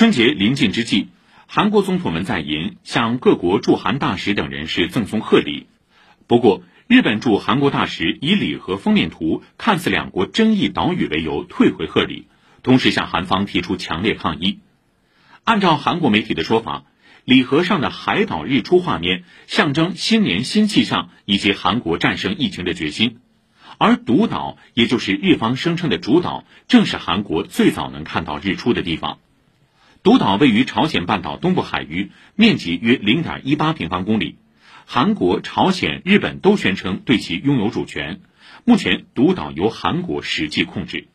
春节临近之际，韩国总统文在寅向各国驻韩大使等人士赠送贺礼。不过，日本驻韩国大使以礼盒封面图看似两国争议岛屿为由退回贺礼，同时向韩方提出强烈抗议。按照韩国媒体的说法，礼盒上的海岛日出画面象征新年新气象以及韩国战胜疫情的决心，而独岛，也就是日方声称的主岛，正是韩国最早能看到日出的地方。独岛位于朝鲜半岛东部海域，面积约零点一八平方公里。韩国、朝鲜、日本都宣称对其拥有主权。目前，独岛由韩国实际控制。